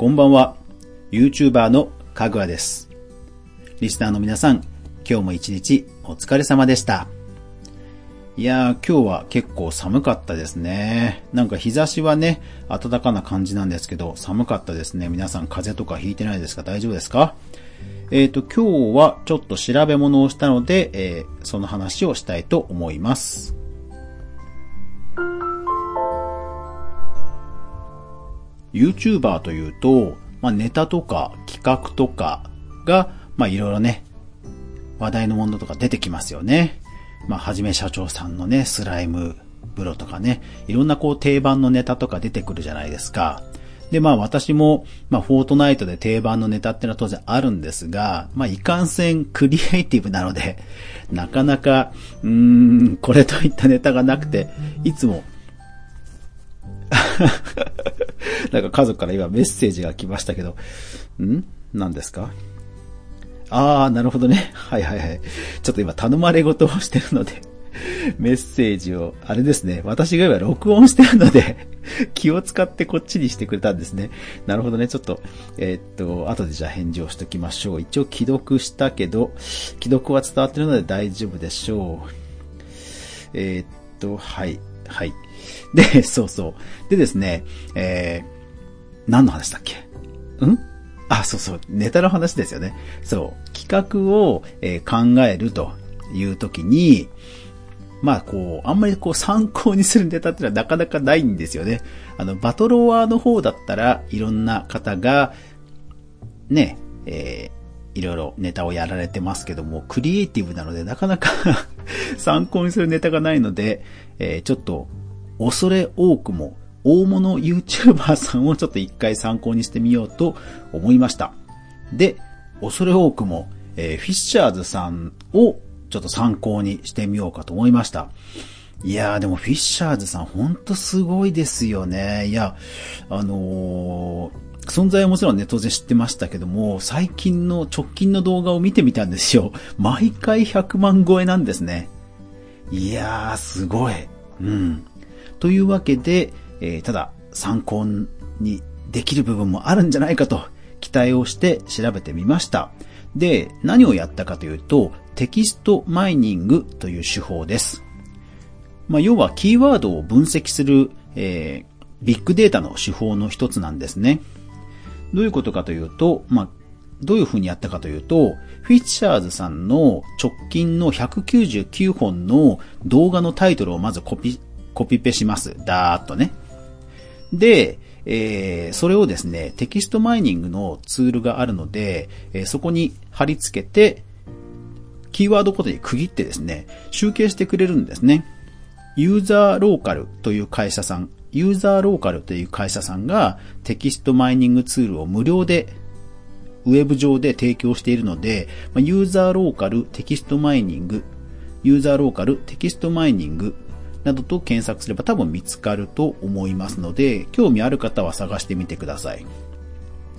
こんばんは。YouTuber のかぐわです。リスナーの皆さん、今日も一日お疲れ様でした。いやー、今日は結構寒かったですね。なんか日差しはね、暖かな感じなんですけど、寒かったですね。皆さん風邪とかひいてないですか？大丈夫ですか？えっ、ー、と、今日はちょっと調べ物をしたので、えー、その話をしたいと思います。YouTuber というと、まあ、ネタとか企画とかが、まあ、いろいろね、話題のものとか出てきますよね。まあ、はじめ社長さんのね、スライム風呂とかね、いろんなこう定番のネタとか出てくるじゃないですか。で、まあ私も、まあフォートナイトで定番のネタってのは当然あるんですが、まあいかんせんクリエイティブなので、なかなか、うーん、これといったネタがなくて、いつも なんか家族から今メッセージが来ましたけど、ん？何ですか？ああ、なるほどね。はいはいはい。ちょっと今頼まれ事をしてるので、メッセージを、あれですね。私が今録音してるので気を使ってこっちにしてくれたんですね。なるほどね。ちょっと、えー、っと、後でじゃあ返事をしときましょう。一応既読したけど、既読は伝わってるので大丈夫でしょう。えー、っと、はい、はい。で、そうそう。でですね、えー、何の話だっけ？ん？あ、そうそう、ネタの話ですよね。そう、企画を、えー、考えるという時に、まあこう、あんまりこう参考にするネタってのはなかなかないんですよね。あの、バトロワーの方だったらいろんな方が、ね、えー、いろいろネタをやられてますけども、クリエイティブなのでなかなか 参考にするネタがないので、えー、ちょっと恐れ多くも大物 YouTuber さんをちょっと一回参考にしてみようと思いました。で、恐れ多くも、えー、フィッシャーズさんをちょっと参考にしてみようかと思いました。いやーでもフィッシャーズさんほんとすごいですよね。いや、あのー、存在はもちろんね、当然知ってましたけども、最近の直近の動画を見てみたんですよ。毎回100万超えなんですね。いやー、すごい。うん。というわけで、えー、ただ参考にできる部分もあるんじゃないかと期待をして調べてみました。で、何をやったかというと、テキストマイニングという手法です。まあ、要はキーワードを分析する、えー、ビッグデータの手法の一つなんですね。どういうことかというと、まあ、どういう風にやったかというと、フィッシャーズさんの直近の199本の動画のタイトルをまずコピーコピペします。ダーッとね。で、えー、それをですね、テキストマイニングのツールがあるので、えー、そこに貼り付けて、キーワードごとに区切ってですね、集計してくれるんですね。ユーザーローカルという会社さん、ユーザーローカルという会社さんがテキストマイニングツールを無料でウェブ上で提供しているので、ユーザーローカルテキストマイニング、ユーザーローカルテキストマイニングなどと検索すれば多分見つかると思いますので、興味ある方は探してみてください。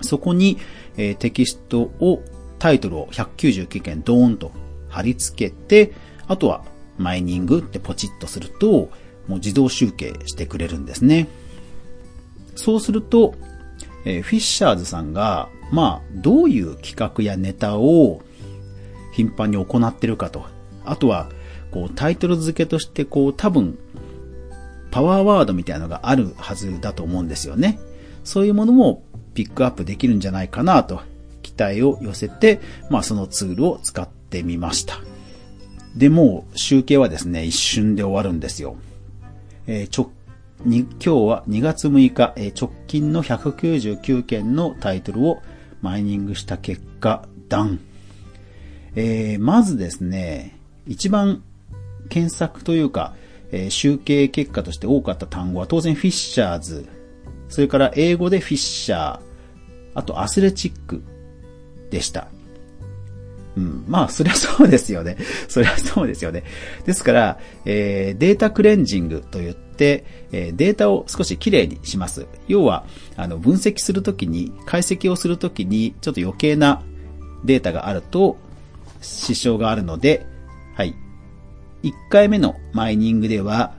そこに、えー、テキストを、タイトルを199件ドーンと貼り付けて、あとはマイニングってポチッとすると、もう自動集計してくれるんですね。そうすると、えー、フィッシャーズさんが、まあ、どういう企画やネタを頻繁に行ってるかと。あとは、こう、タイトル付けとして、こう、多分、パワーワードみたいなのがあるはずだと思うんですよね。そういうものもピックアップできるんじゃないかなと期待を寄せて、まあそのツールを使ってみました。で、もう集計はですね、一瞬で終わるんですよ。えー、ちょ、に、今日は2月6日、えー、直近の199件のタイトルをマイニングした結果、ダン。えー、まずですね、一番検索というか、えー、集計結果として多かった単語は当然フィッシャーズ、それから英語でフィッシャー、あとアスレチックでした。うん。まあ、そりゃそうですよね。そりゃそうですよね。ですから、えー、データクレンジングと言って、えー、データを少しきれいにします。要は、あの、分析するときに、解析をするときに、ちょっと余計なデータがあると、支障があるので、1回目のマイニングでは、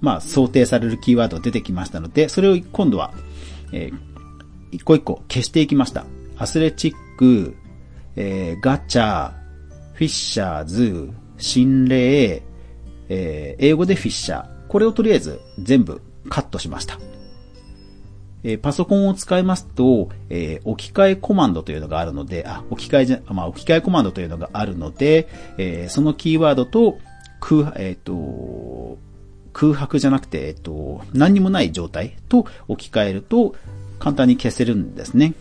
まあ、想定されるキーワード出てきましたので、それを今度は、えー、一個一個消していきました。アスレチック、えー、ガチャ、フィッシャーズ、心霊、えー、英語でフィッシャー。これをとりあえず全部カットしました。えー、パソコンを使いますと、えー、置き換えコマンドというのがあるので、あ、置き換えじゃ、まあ、置き換えコマンドというのがあるので、えー、そのキーワードと、空、えっ、と、空白じゃなくて、えっ、と、何にもない状態と置き換えると、簡単に消せるんですね。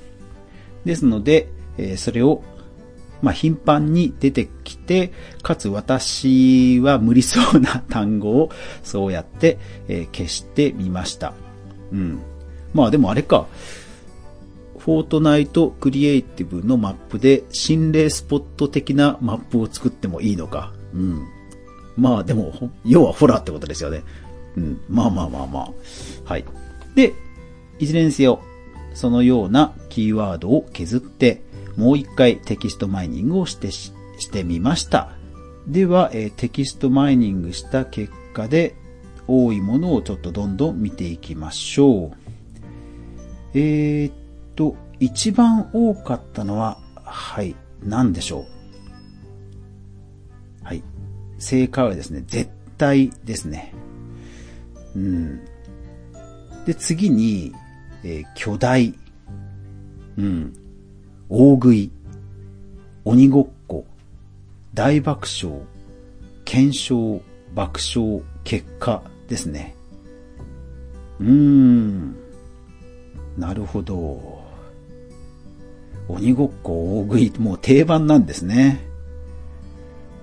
ですので、えそれを、まあ、頻繁に出てきて、かつ私は無理そうな 単語をそうやって、え消してみました。うん。まあでもあれか。フォートナイトクリエイティブのマップで心霊スポット的なマップを作ってもいいのか。うん。まあでも、要はホラーってことですよね。うん。まあまあまあまあ。はい。で、いずれにせよ、そのようなキーワードを削って、もう一回テキストマイニングをしてし、してみました。では、えー、テキストマイニングした結果で、多いものをちょっとどんどん見ていきましょう。えー、っと、一番多かったのは、はい、何でしょう。はい。正解はですね、絶対ですね。うん。で、次に、えー、巨大。うん。大食い。鬼ごっこ。大爆笑。検証。爆笑。結果ですね。うーん。なるほど。鬼ごっこ大食い、もう定番なんですね。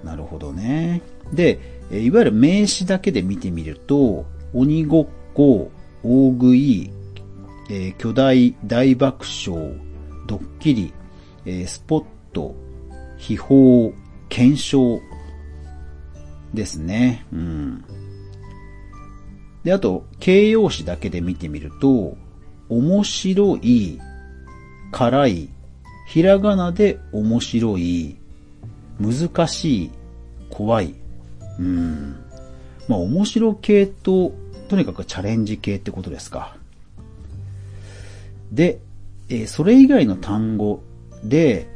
なるほどね。で、いわゆる名詞だけで見てみると、鬼ごっこ、大食い、えー、巨大大爆笑、ドッキリ、えー、スポット、秘宝、検証ですね。うん。で、あと、形容詞だけで見てみると、面白い、辛い、ひらがなで面白い、難しい、怖い。うん。まあ面白系と、とにかくチャレンジ系ってことですか。で、えー、それ以外の単語で、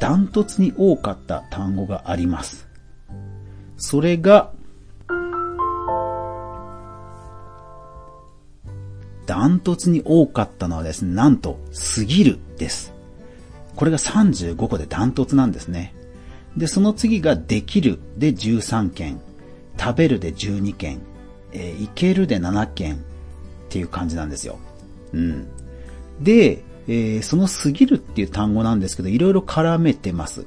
ダントツに多かった単語があります。それが、ダントツに多かったのはですね、なんと、すぎるです。これが35個でダントツなんですね。で、その次ができるで13件、食べるで12件、えー、いけるで7件っていう感じなんですよ。うん。で、えー、そのすぎるっていう単語なんですけど、いろいろ絡めてます。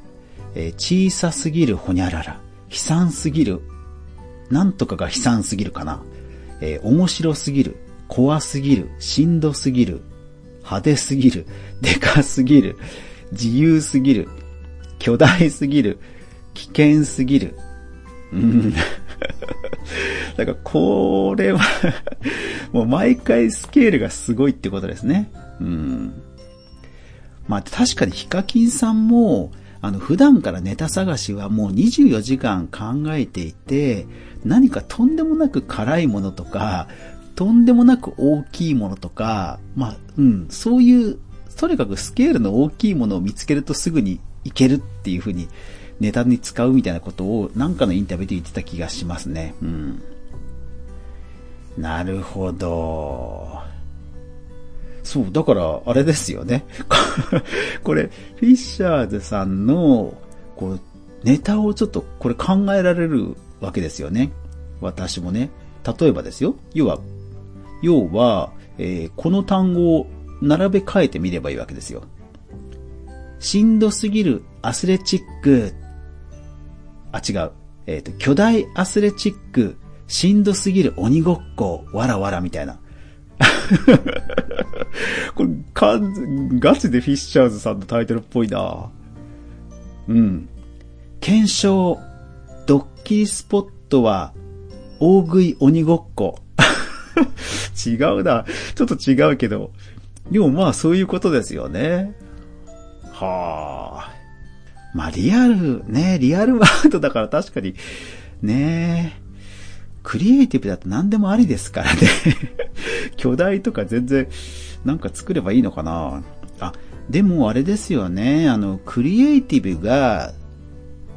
えー、小さすぎるほにゃらら、悲惨すぎる、なんとかが悲惨すぎるかな。えー、面白すぎる、怖すぎる、しんどすぎる、派手すぎる、でかすぎる、自由すぎる、巨大すぎる、危険すぎる。うん。だからこれは もう毎回スケールがすごいってことですね。うん。まあ確かにヒカキンさんも、あの普段からネタ探しはもう24時間考えていて、何かとんでもなく辛いものとか、とんでもなく大きいものとか、まあ、うん、そういう、とにかくスケールの大きいものを見つけるとすぐにいけるっていう風にネタに使うみたいなことをなんかのインタビューで言ってた気がしますね。うん。なるほど。そう、だから、あれですよね。これ、フィッシャーズさんの、こう、ネタをちょっと、これ考えられるわけですよね。私もね。例えばですよ。要は、要は、えー、この単語を並べ替えてみればいいわけですよ。しんどすぎるアスレチック。あ、違う。えっ、ー、と、巨大アスレチック、しんどすぎる鬼ごっこ、わらわらみたいな。これ、かん、ガチでフィッシャーズさんのタイトルっぽいなうん。検証、ドッキリスポットは、大食い鬼ごっこ。違うな。ちょっと違うけど。でもまあそういうことですよね。はあ。まあリアル、ね、リアルワードだから確かに、ねクリエイティブだと何でもありですからね。巨大とか全然、なんか作ればいいのかなあ、でもあれですよね。あの、クリエイティブが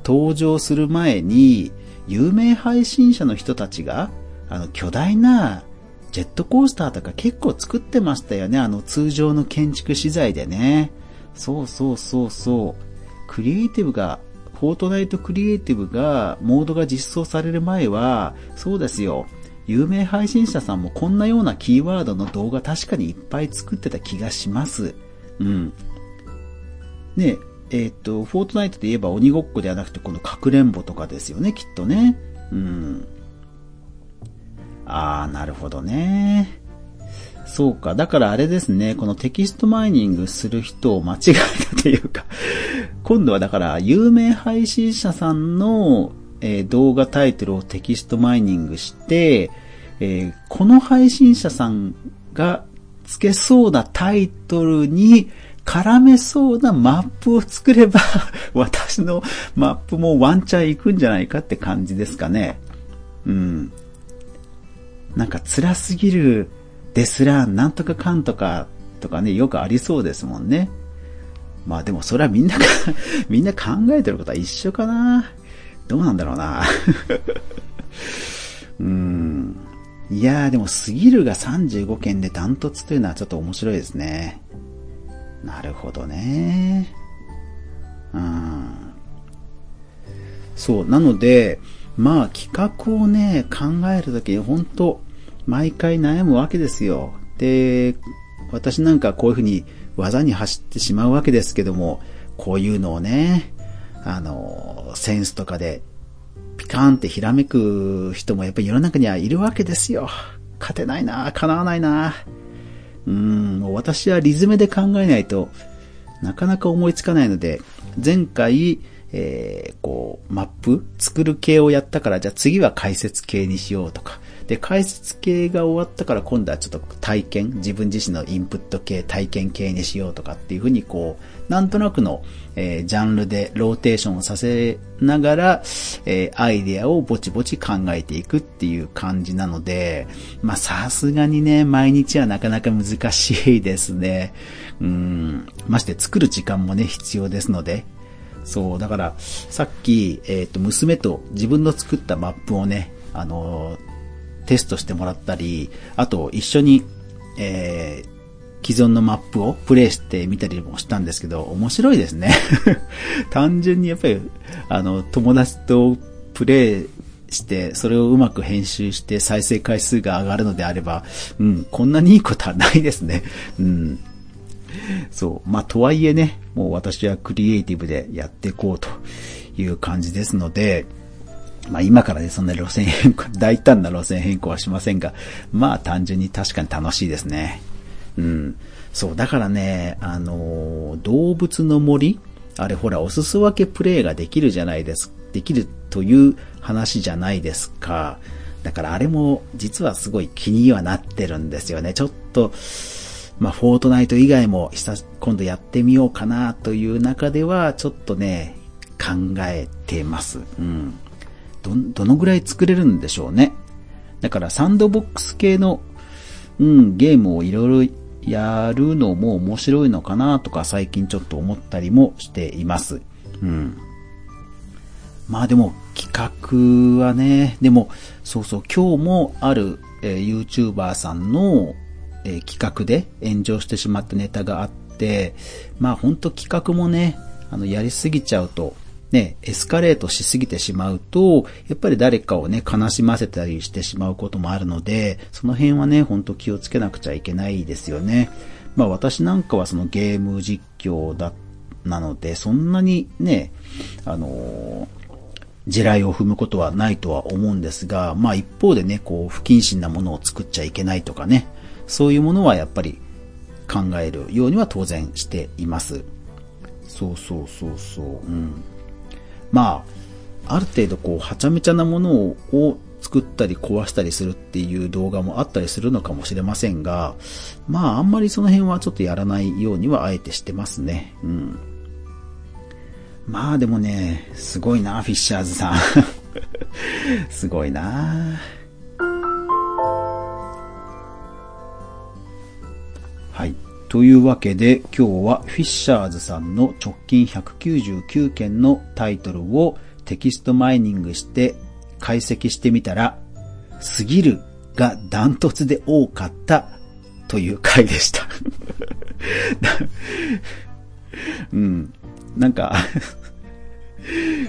登場する前に、有名配信者の人たちが、あの、巨大なジェットコースターとか結構作ってましたよね。あの、通常の建築資材でね。そうそうそうそう。クリエイティブが、フォートナイトクリエイティブが、モードが実装される前は、そうですよ。有名配信者さんもこんなようなキーワードの動画確かにいっぱい作ってた気がします。うん。ねえっ、と、フォートナイトで言えば鬼ごっこではなくてこのかくれんぼとかですよね、きっとね。うん。ああ、なるほどね。そうか。だからあれですね、このテキストマイニングする人を間違えたというか、今度はだから有名配信者さんの、えー、動画タイトルをテキストマイニングして、えー、この配信者さんが付けそうなタイトルに絡めそうなマップを作れば 私のマップもワンチャン行くんじゃないかって感じですかね。うん。なんか辛すぎるですら、なんとかかんとかとかね、よくありそうですもんね。まあでもそれはみんな みんな考えてることは一緒かな。どうなんだろうな。うーん。いやーでもすぎるが35件でダントツというのはちょっと面白いですね。なるほどね。うん。そう。なので、まあ企画をね、考えるときに本当毎回悩むわけですよ。で、私なんかこういうふうに技に走ってしまうわけですけども、こういうのをね、あの、センスとかでピカーンってひらめく人もやっぱり世の中にはいるわけですよ。勝てないな叶わないなうん、もう私はリズムで考えないとなかなか思いつかないので、前回、えー、こう、マップ作る系をやったから、じゃあ次は解説系にしようとか、で、解説系が終わったから今度はちょっと体験、自分自身のインプット系、体験系にしようとかっていうふうにこう、なんとなくの、えー、ジャンルでローテーションをさせながら、えー、アイデアをぼちぼち考えていくっていう感じなので、まあさすがにね、毎日はなかなか難しいですね。うん、まして作る時間もね、必要ですので、そう、だから、さっき、えっ、ー、と、娘と自分の作ったマップをね、あのー、テストしてもらったり、あと一緒に、えー、既存のマップをプレイしてみたりもしたんですけど、面白いですね 単純にやっぱり、あの、友達とプレイして、それをうまく編集して再生回数が上がるのであれば、うん、こんなにいいことはないですね。うん。そう。まあ、とはいえね、もう私はクリエイティブでやっていこうという感じですので、まあ今からね、そんな路線変更、大胆な路線変更はしませんが、まあ単純に確かに楽しいですね。うん。そう、だからね、あのー、動物の森あれほら、お裾分けプレイができるじゃないです。できるという話じゃないですか。だからあれも実はすごい気にはなってるんですよね。ちょっと、まあ、フォートナイト以外も今度やってみようかなという中では、ちょっとね、考えてます。うん。ど、どのぐらい作れるんでしょうね。だからサンドボックス系の、うん、ゲームをいろいろやるのも面白いのかなとか最近ちょっと思ったりもしています。うん。まあでも企画はね、でもそうそう今日もある、えー、YouTuber さんの、えー、企画で炎上してしまったネタがあって、まあほんと企画もね、あのやりすぎちゃうとね、エスカレートしすぎてしまうと、やっぱり誰かをね、悲しませたりしてしまうこともあるので、その辺はね、ほんと気をつけなくちゃいけないですよね。まあ私なんかはそのゲーム実況だ、なので、そんなにね、あの、地雷を踏むことはないとは思うんですが、まあ一方でね、こう、不謹慎なものを作っちゃいけないとかね、そういうものはやっぱり考えるようには当然しています。そうそうそうそう、うん。まあ、ある程度こう、はちゃめちゃなものを作ったり壊したりするっていう動画もあったりするのかもしれませんが、まああんまりその辺はちょっとやらないようにはあえてしてますね。うん。まあでもね、すごいな、フィッシャーズさん。すごいなというわけで今日はフィッシャーズさんの直近199件のタイトルをテキストマイニングして解析してみたら、すぎるがダントツで多かったという回でした。うん。なんか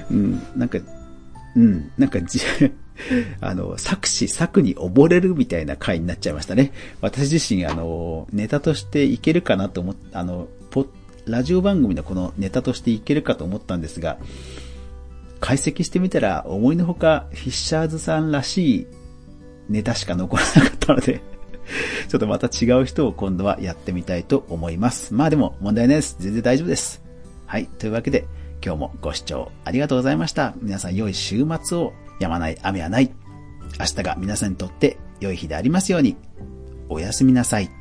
うん、なんか、うん、なんかじ、あの、策士策に溺れるみたいな回になっちゃいましたね。私自身、あの、ネタとしていけるかなと思っあの、ポラジオ番組のこのネタとしていけるかと思ったんですが、解析してみたら思いのほかフィッシャーズさんらしいネタしか残らなかったので ちょっとまた違う人を今度はやってみたいと思います。まあでも問題ないです。全然大丈夫です。はい。というわけで、今日もご視聴ありがとうございました。皆さん良い週末を止まない雨はない。明日が皆さんにとって良い日でありますように。おやすみなさい。